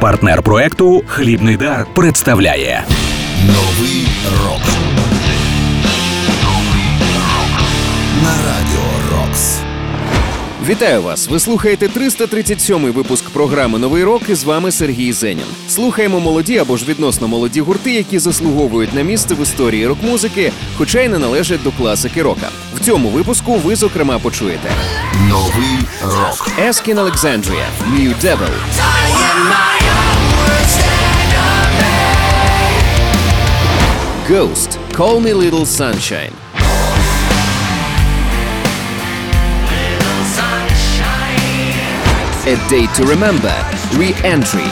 Партнер проекту Хлібний дар представляє Новий рок. На радіо Рокс. Вітаю вас! Ви слухаєте 337-й випуск програми Новий рок і з вами Сергій Зенін. Слухаємо молоді або ж відносно молоді гурти, які заслуговують на місце в історії рок-музики, хоча й не належать до класики рока. В цьому випуску ви зокрема почуєте Новий рок. Eskin Alexandria, New Devil, Ghost, Call Me Little Sunshine, A Day to Remember, Re-Entry,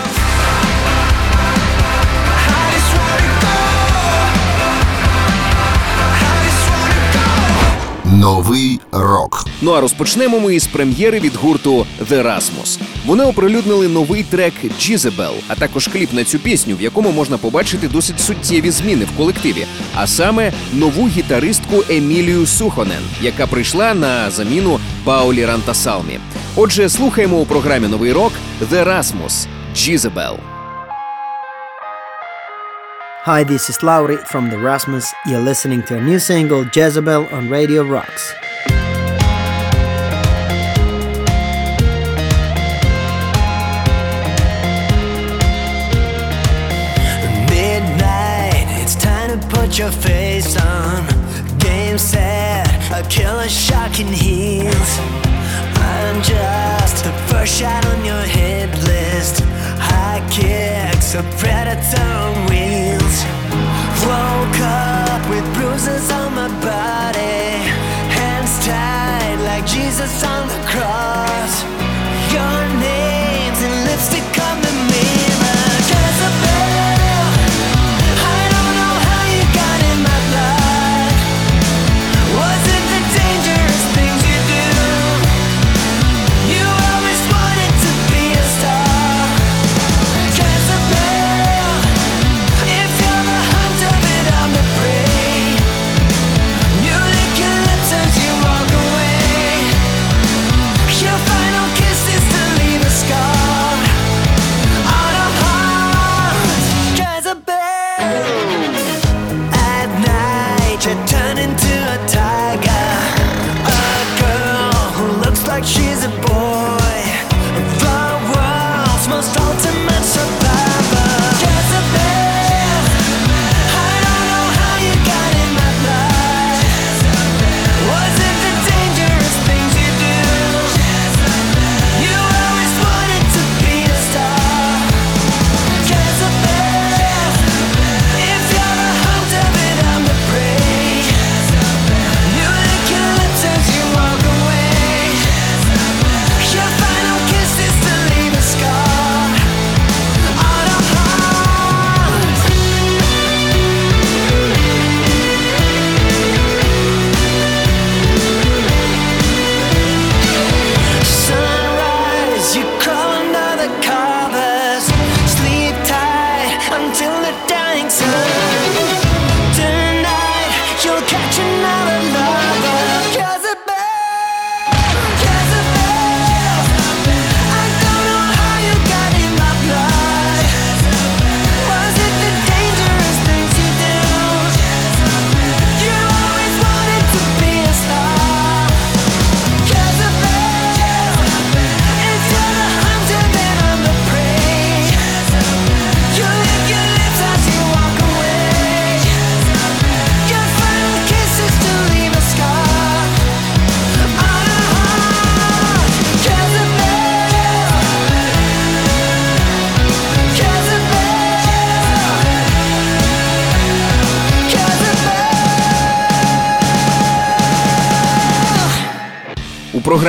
Новий рок. Ну а розпочнемо ми із прем'єри від гурту The Rasmus. Вони оприлюднили новий трек Jezebel, а також кліп на цю пісню, в якому можна побачити досить суттєві зміни в колективі, а саме нову гітаристку Емілію Сухонен, яка прийшла на заміну Паулі Рантасалмі. Отже, слухаємо у програмі Новий рок The Rasmus Jezebel. Hi, this is Lauri from the Rasmus. You're listening to a new single, Jezebel, on Radio Rocks. Midnight, it's time to put your face on. Game set, a killer shot in heels. I'm just the first shot on your hit list. High kicks, a predator on wheels. Woke up with bruises on my body. Hands tied like Jesus on the cross. Your name's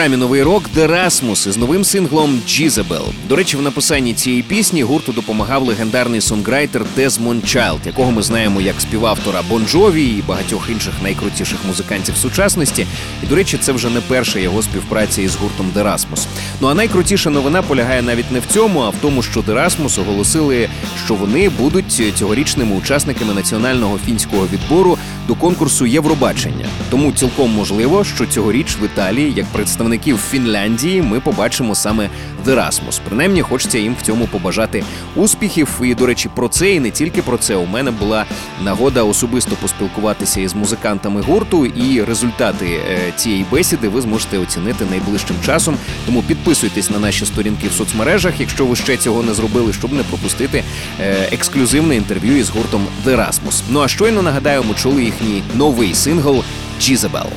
програмі Новий рок Rasmus із новим синглом Jezebel. До речі, в написанні цієї пісні гурту допомагав легендарний сонграйтер Дезмонд Чайлд, якого ми знаємо як співавтора Бон Джові і багатьох інших найкрутіших музикантів сучасності. І до речі, це вже не перша його співпраця із гуртом Rasmus. Ну а найкрутіша новина полягає навіть не в цьому, а в тому, що Rasmus оголосили, що вони будуть цьогорічними учасниками національного фінського відбору до конкурсу Євробачення. Тому цілком можливо, що цьогоріч в Італії, як представник представників Фінляндії ми побачимо саме Rasmus. Принаймні, хочеться їм в цьому побажати успіхів. І, до речі, про це і не тільки про це. У мене була нагода особисто поспілкуватися із музикантами гурту, і результати е, цієї бесіди ви зможете оцінити найближчим часом. Тому підписуйтесь на наші сторінки в соцмережах, якщо ви ще цього не зробили, щоб не пропустити е, ексклюзивне інтерв'ю із гуртом Rasmus. Ну а щойно нагадаю, ми чули їхній новий сингл Jezebel.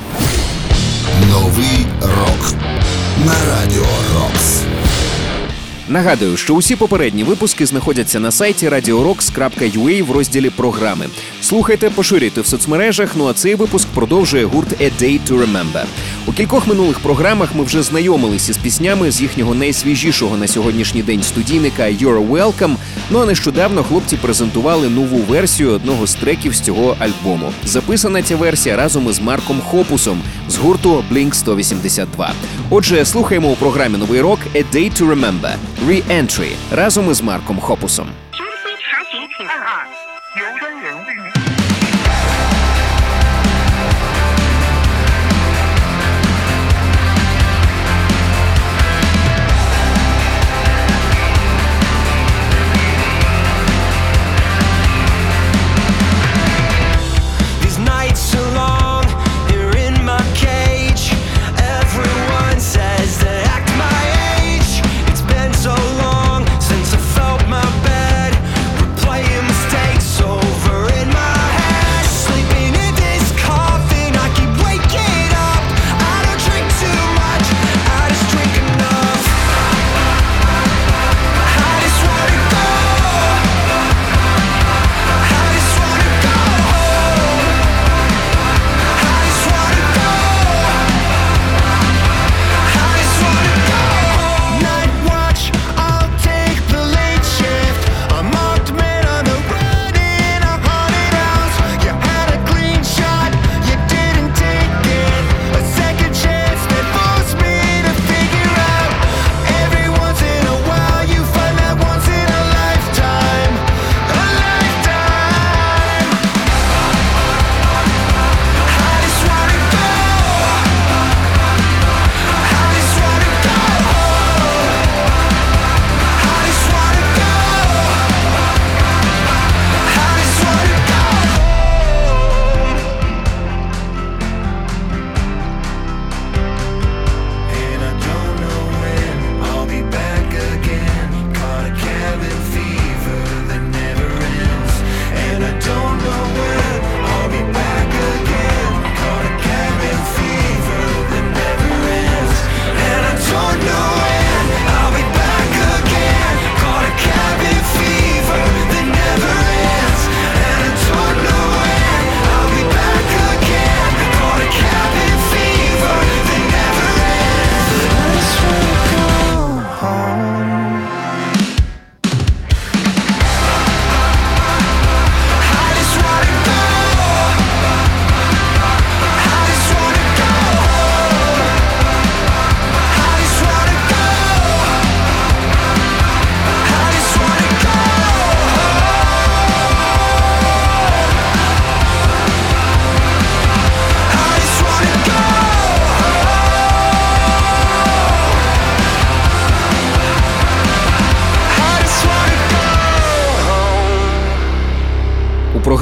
Новий рок на радіо Рокс. Нагадую, що усі попередні випуски знаходяться на сайті radiorocks.ua в розділі програми. Слухайте, поширюйте в соцмережах. Ну а цей випуск продовжує гурт A Day to Remember. У кількох минулих програмах ми вже знайомилися з піснями з їхнього найсвіжішого на сьогоднішній день студійника You're Welcome. Ну а нещодавно хлопці презентували нову версію одного з треків з цього альбому. Записана ця версія разом із Марком Хопусом з гурту Blink 182. Отже, слухаємо у програмі Новий рок A Day to Remember Re-Entry. Разом із Марком Хопусом.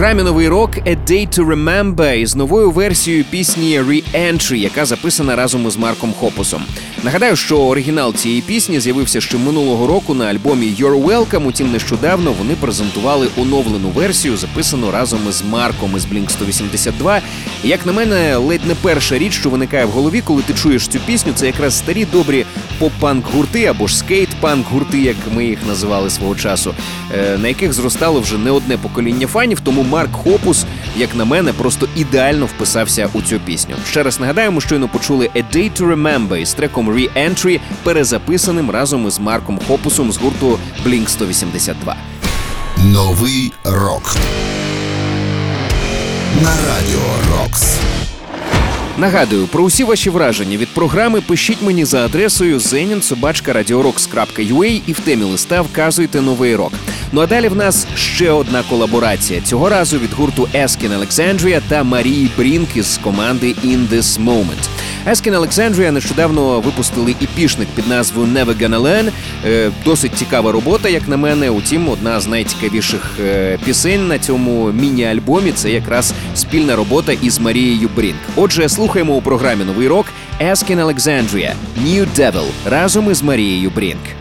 Програмі Новий рок «A Day to Remember» із новою версією пісні Re-Entry, яка записана разом із Марком Хопусом. Нагадаю, що оригінал цієї пісні з'явився ще минулого року на альбомі You're Welcome. Утім, нещодавно вони презентували оновлену версію, записану разом із Марком із Blink 182. І як на мене, ледь не перша річ, що виникає в голові, коли ти чуєш цю пісню, це якраз старі добрі поп-панк гурти або ж скейт-панк гурти, як ми їх називали свого часу, е, на яких зростало вже не одне покоління фанів. Тому Марк Хопус, як на мене, просто ідеально вписався у цю пісню. Ще раз нагадаємо, щойно почули «A Day to Remember» із треком Re-Entry, перезаписаним разом із Марком Хопусом з гурту Blink 182. Новий рок. На радіо Рокс. Нагадую, про усі ваші враження від програми пишіть мені за адресою zeninsobachka.radiorocks.ua і в темі листа вказуйте новий рок. Ну а далі в нас ще одна колаборація. Цього разу від гурту Eskin Alexandria та Марії Брінк із команди In This Moment. Askin Alexandria нещодавно випустили іпішник під назвою Never Gonna Learn. Е, Досить цікава робота, як на мене. Утім, одна з найцікавіших е, пісень на цьому міні-альбомі це якраз спільна робота із Марією Брінк. Отже, слухаємо у програмі Новий рок Askin Alexandria New Devil разом із Марією Брінк.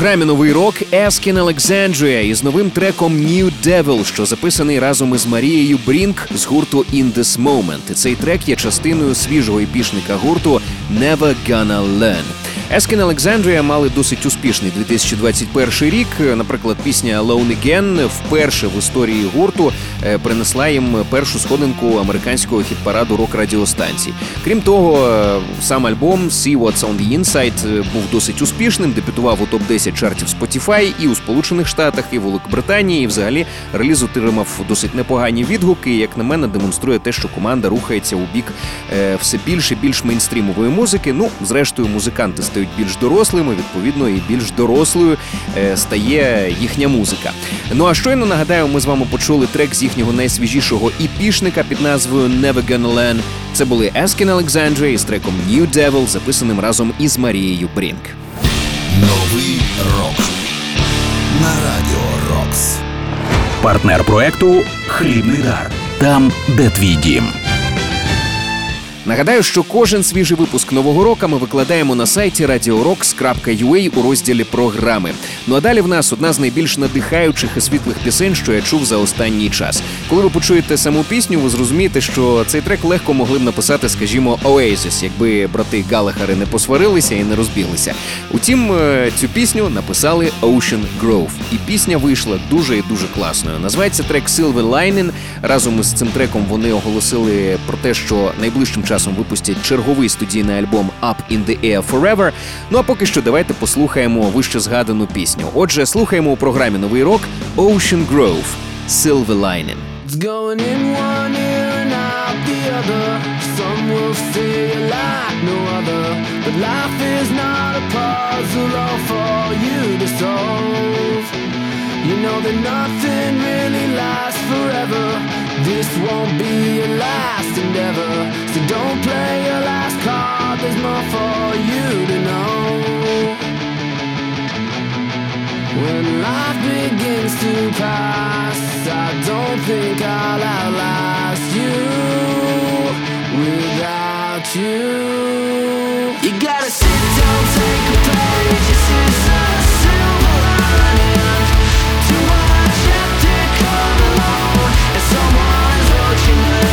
Програмі Новий рок Asking Alexandria із новим треком New Devil, що записаний разом із Марією Брінк з гурту In This Moment. Цей трек є частиною свіжого епішника гурту Never Gonna Learn. Asking Alexandria мали досить успішний 2021 рік. Наприклад, пісня Alone Again вперше в історії гурту е, принесла їм першу сходинку американського хіт-параду рок-радіостанцій. Крім того, е, сам альбом See What's on the Inside був досить успішним, дебютував у топ 10 чартів Spotify і у Сполучених Штатах, і в Великобританії. І взагалі реліз отримав досить непогані відгуки. Як на мене, демонструє те, що команда рухається у бік е, все більше більш мейнстрімової музики. Ну, зрештою, музиканти стають більш дорослими, відповідно, і більш дорослою е, стає їхня музика. Ну а щойно нагадаю, ми з вами почули трек з їхнього найсвіжішого іпішника під назвою Never Gonna Learn. Це були Eskін Alexandria із треком New Devil, записаним разом із Марією Брінк. Новий рок на радіо Рокс. Партнер проекту Хлібний дар. Там, де твій дім. Нагадаю, що кожен свіжий випуск нового року ми викладаємо на сайті radiorocks.ua у розділі програми. Ну а далі в нас одна з найбільш надихаючих і світлих пісень, що я чув за останній час. Коли ви почуєте саму пісню, ви зрозумієте, що цей трек легко могли б написати, скажімо, Oasis, якби брати Галахари не посварилися і не розбіглися. Утім, е, цю пісню написали Ocean Grove. І пісня вийшла дуже і дуже класною. Називається трек Silver Lining. Разом із цим треком вони оголосили про те, що найближчим часом випустять черговий студійний альбом Up in the Air Forever. Ну а поки що давайте послухаємо вище згадану пісню. Отже, слухаємо у програмі Новий рок Ocean Grove Silver Lining. It's going in one ear and out the other. Some will say you like no other. But life is not a puzzle all for you to solve. You know that nothing really lasts forever. This won't be your last endeavor. So don't play your last card, there's more for you to know. When life begins to pass, I don't think I'll outlast you without you. You gotta sit down, take a page. This is a silver lining to a chapter come alone, You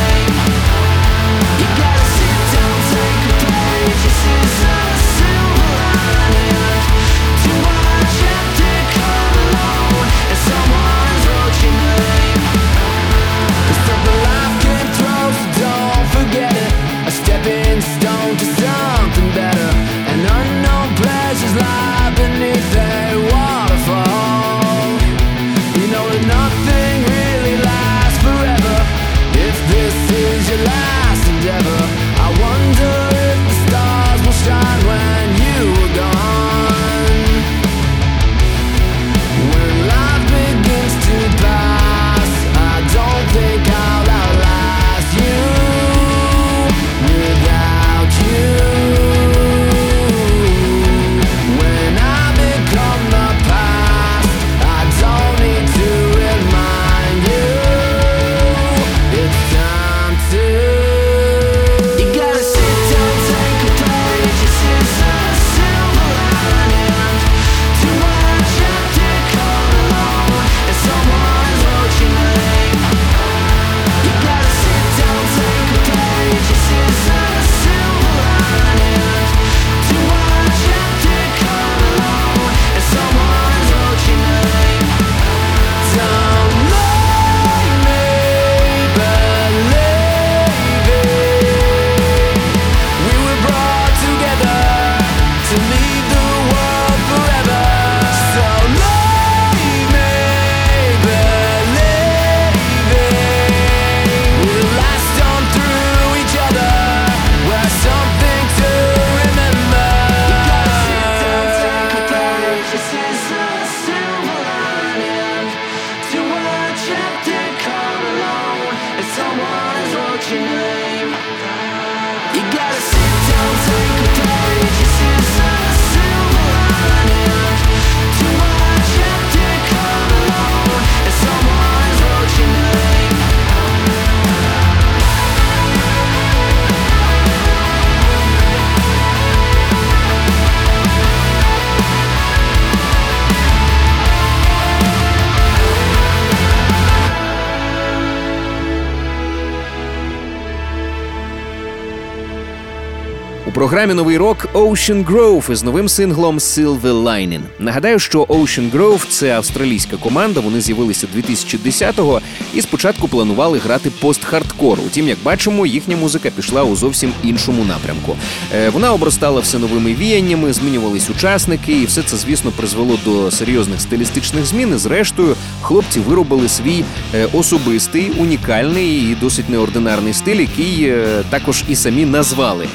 програмі новий рок Ocean Grove із новим синглом Silver Lining. Нагадаю, що Ocean Grove – це австралійська команда. Вони з'явилися 2010-го і спочатку планували грати пост-хардкор. Утім, як бачимо, їхня музика пішла у зовсім іншому напрямку. Е, Вона обростала все новими віяннями, змінювались учасники, і все це, звісно, призвело до серйозних стилістичних змін. І зрештою, хлопці виробили свій е, особистий, унікальний і досить неординарний стиль, який е, також і самі назвали.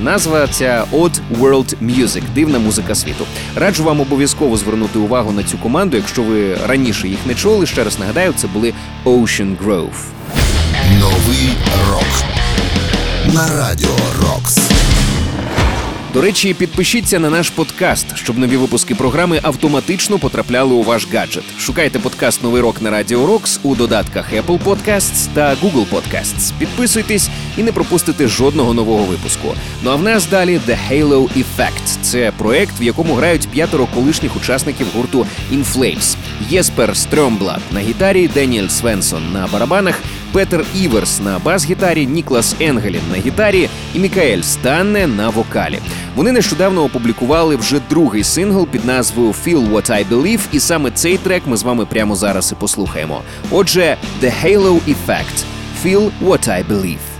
Назва ця Odd World Music – дивна музика світу. Раджу вам обов'язково звернути увагу на цю команду, якщо ви раніше їх не чули. Ще раз нагадаю, це були Ocean Grove. Новий рок на радіо Рокс. До речі, підпишіться на наш подкаст, щоб нові випуски програми автоматично потрапляли у ваш гаджет. Шукайте подкаст Новий рок на Радіо Рокс у додатках Apple Podcasts та Google Podcasts. Підписуйтесь і не пропустите жодного нового випуску. Ну а в нас далі The Halo Effect. Це проект, в якому грають п'ятеро колишніх учасників гурту In Flames. Єспер Стрьомблад на гітарі, Деніель Свенсон на барабанах, Петер Іверс на бас-гітарі, Ніклас Енгелін на гітарі і Мікаель Станне на вокалі. Вони нещодавно опублікували вже другий сингл під назвою Feel What I Believe, і саме цей трек ми з вами прямо зараз і послухаємо. Отже, The Halo Effect – Feel What I Believe.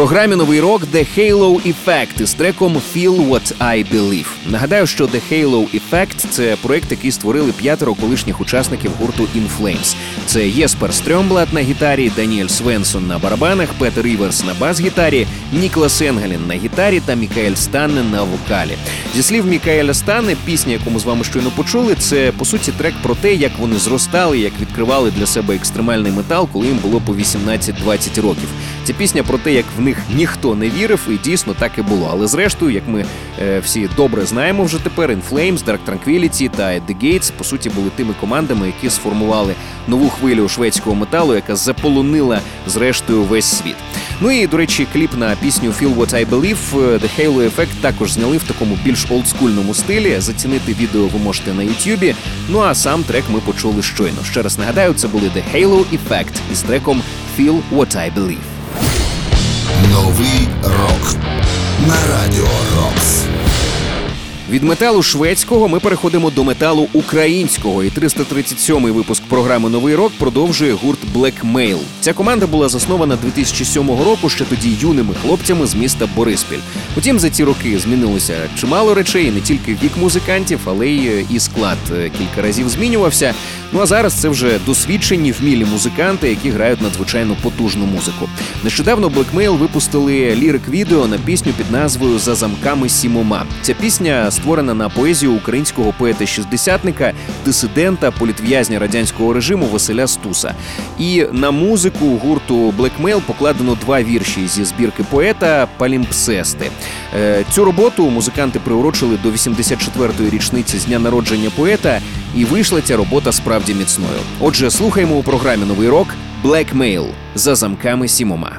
Програмі новий рок The Halo Effect із треком Feel What I Believe. Нагадаю, що The Halo Effect – це проект, який створили п'ятеро колишніх учасників гурту In Flames. Це Єспер Стрьомблат на гітарі, Даніель Свенсон на барабанах, Петер Ріверс на бас-гітарі, Ніклас Енгелін на гітарі та Мікаель Станне на вокалі. Зі слів Мікаеля Станне, пісня, яку ми з вами щойно почули, це по суті трек про те, як вони зростали, як відкривали для себе екстремальний метал, коли їм було по 18-20 років. Ця пісня про те, як в них ніхто не вірив, і дійсно так і було. Але зрештою, як ми е, всі добре знаємо вже тепер, In Flames, Dark Tranquility та The Gates, по суті, були тими командами, які сформували нову хвилю шведського металу, яка заполонила зрештою весь світ. Ну і до речі, кліп на пісню Feel What I Believe е, The Halo Effect також зняли в такому більш олдскульному стилі. Зацінити відео ви можете на Ютубі. Ну а сам трек ми почули щойно. Ще раз нагадаю, це були The Halo Effect із треком Feel What I Believe. Новий рок на радіо Рокс. Від металу шведського ми переходимо до металу українського. І 337-й випуск програми Новий рок продовжує гурт Blackmail. Ця команда була заснована 2007 року ще тоді юними хлопцями з міста Бориспіль. Утім, за ці роки змінилося чимало речей, не тільки вік музикантів, але й е, і склад е, кілька разів змінювався. Ну а зараз це вже досвідчені вмілі музиканти, які грають надзвичайно потужну музику. Нещодавно Blackmail випустили лірик-відео на пісню під назвою За замками сімома. Ця пісня створена на поезію українського поета-шістдесятника, дисидента, політв'язня радянського режиму Василя Стуса. І на музику гурту Blackmail покладено два вірші зі збірки поета Палімпсести. Е, Цю роботу музиканти приурочили до 84-ї річниці з дня народження поета, і вийшла ця робота справді міцною. Отже, слухаємо у програмі Новий рок Blackmail за замками сімома.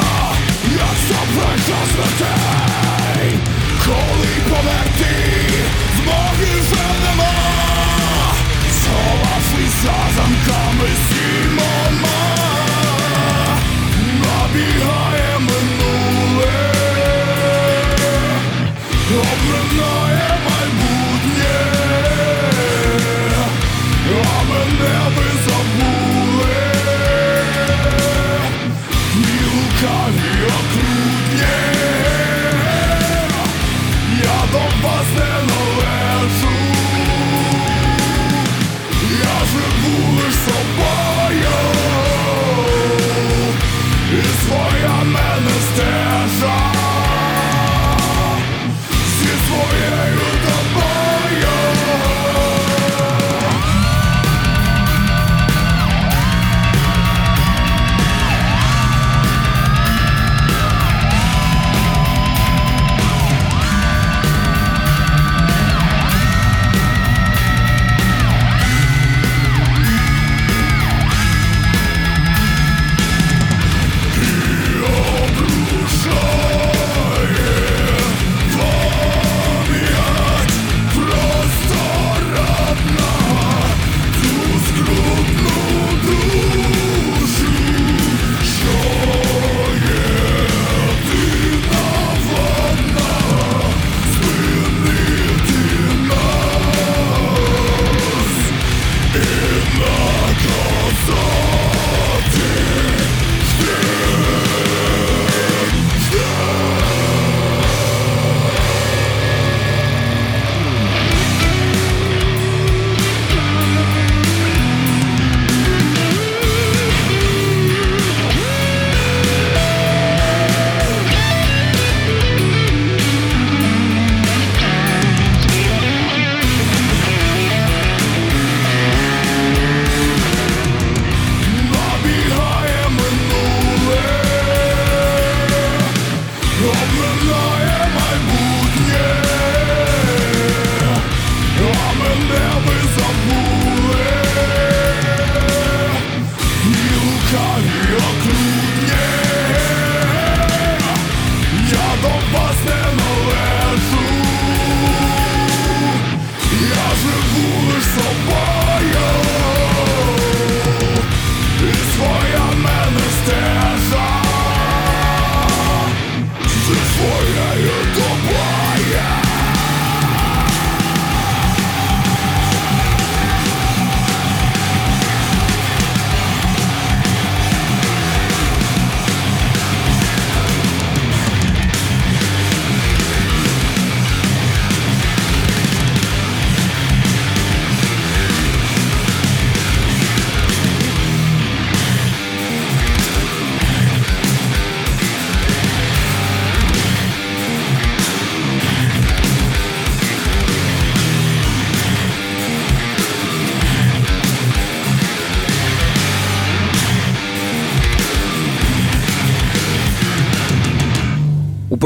Сховавшись за замками сімома Набігає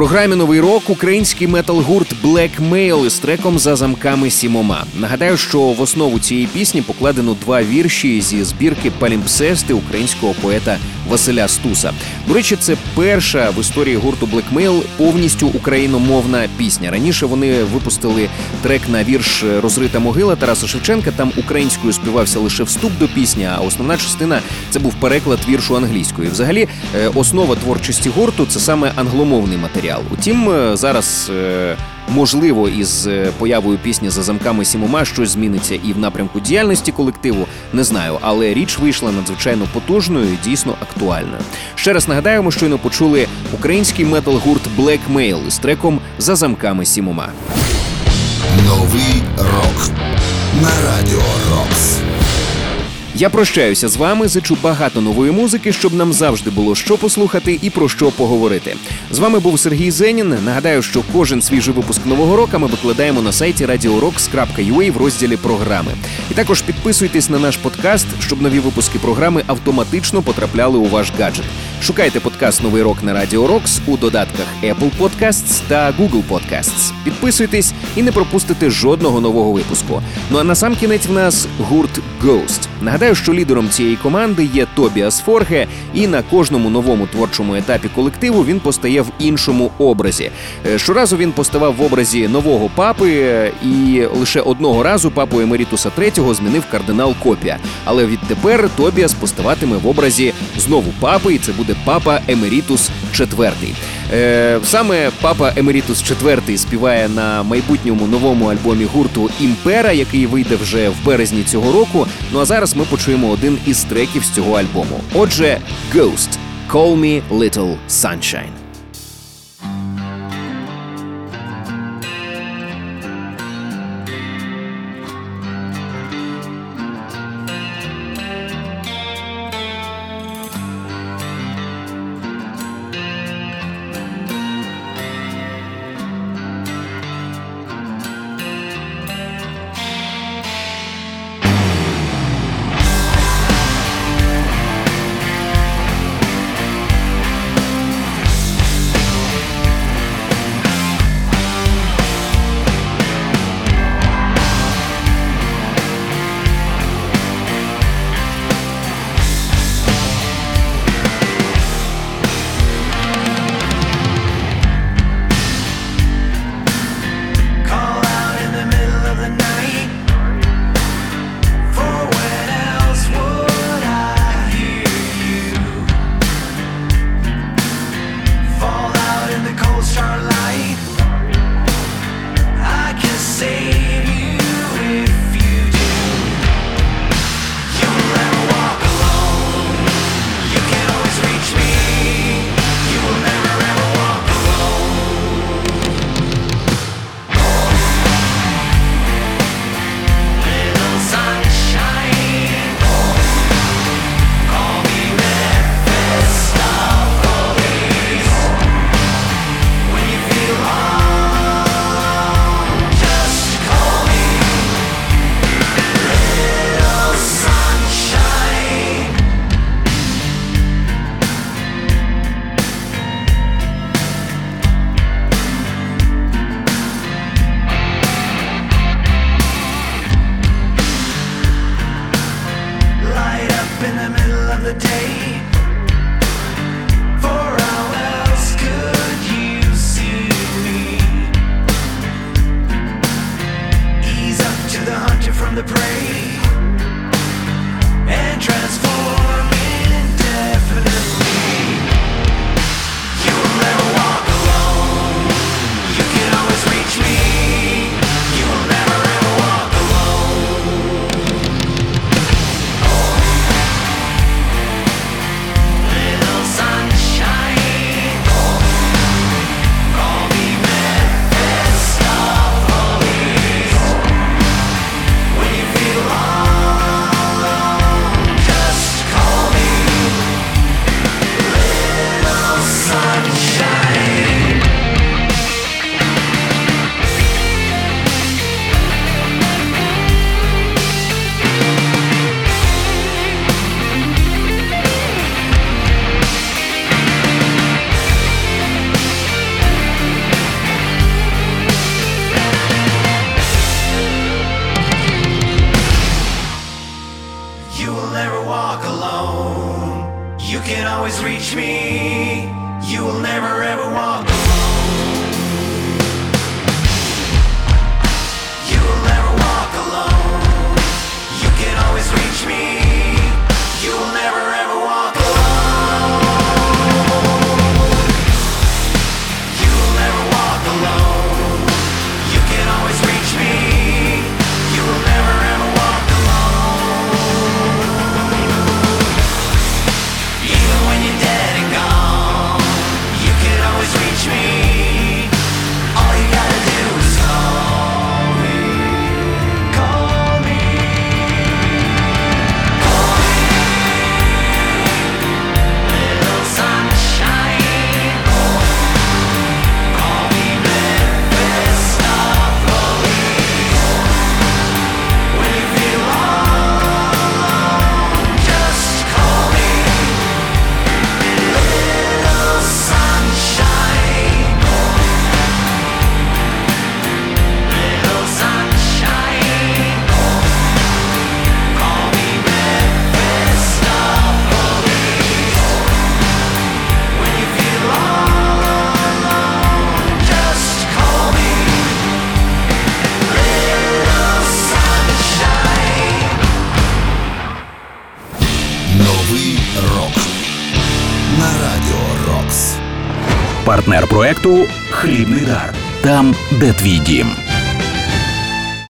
програмі новий рок український метал-гурт Black Mail із треком за замками сімома. Нагадаю, що в основу цієї пісні покладено два вірші зі збірки Палімпсести українського поета Василя Стуса. До речі, це перша в історії гурту Black Mail повністю україномовна пісня. Раніше вони випустили трек на вірш Розрита могила Тараса Шевченка. Там українською співався лише вступ до пісні, а основна частина це був переклад віршу англійською. Взагалі, е, основа творчості гурту це саме англомовний матеріал. Утім, е, зараз. е, Можливо, із е, появою пісні за замками сімома щось зміниться і в напрямку діяльності колективу. Не знаю, але річ вийшла надзвичайно потужною і дійсно актуальною. Ще раз нагадаю, ми щойно почули український метал-гурт Black Mail із треком за замками сімома. Новий рок на радіо Рокс. Я прощаюся з вами, зичу багато нової музики, щоб нам завжди було що послухати і про що поговорити. З вами був Сергій Зенін. Нагадаю, що кожен свіжий випуск нового року ми викладаємо на сайті radiorocks.ua в розділі програми. І також підписуйтесь на наш подкаст, щоб нові випуски програми автоматично потрапляли у ваш гаджет. Шукайте подкаст Новий рок на Радіо Рокс у додатках Apple Podcasts та Google Podcasts. Підписуйтесь і не пропустите жодного нового випуску. Ну а на сам кінець в нас гурт Ghost. Нагадаю, що лідером цієї команди є Тобіас Форге, і на кожному новому творчому етапі колективу він постає в іншому образі. Е, Щоразу він поставав в образі нового папи, е, і лише одного разу папу Емерітуса III змінив кардинал Копія. Але відтепер Тобіас поставатиме в образі знову папи, і це буде папа Емерітус IV. Е, саме папа Емерітус IV співає на майбутньому новому альбомі гурту Impera, який вийде вже в березні цього року. Ну а зараз ми почуємо один із треків з цього альбому. Отже, Ghost – Call Me Little Sunshine. Партнер Хлібний дар. Там, де твій дім.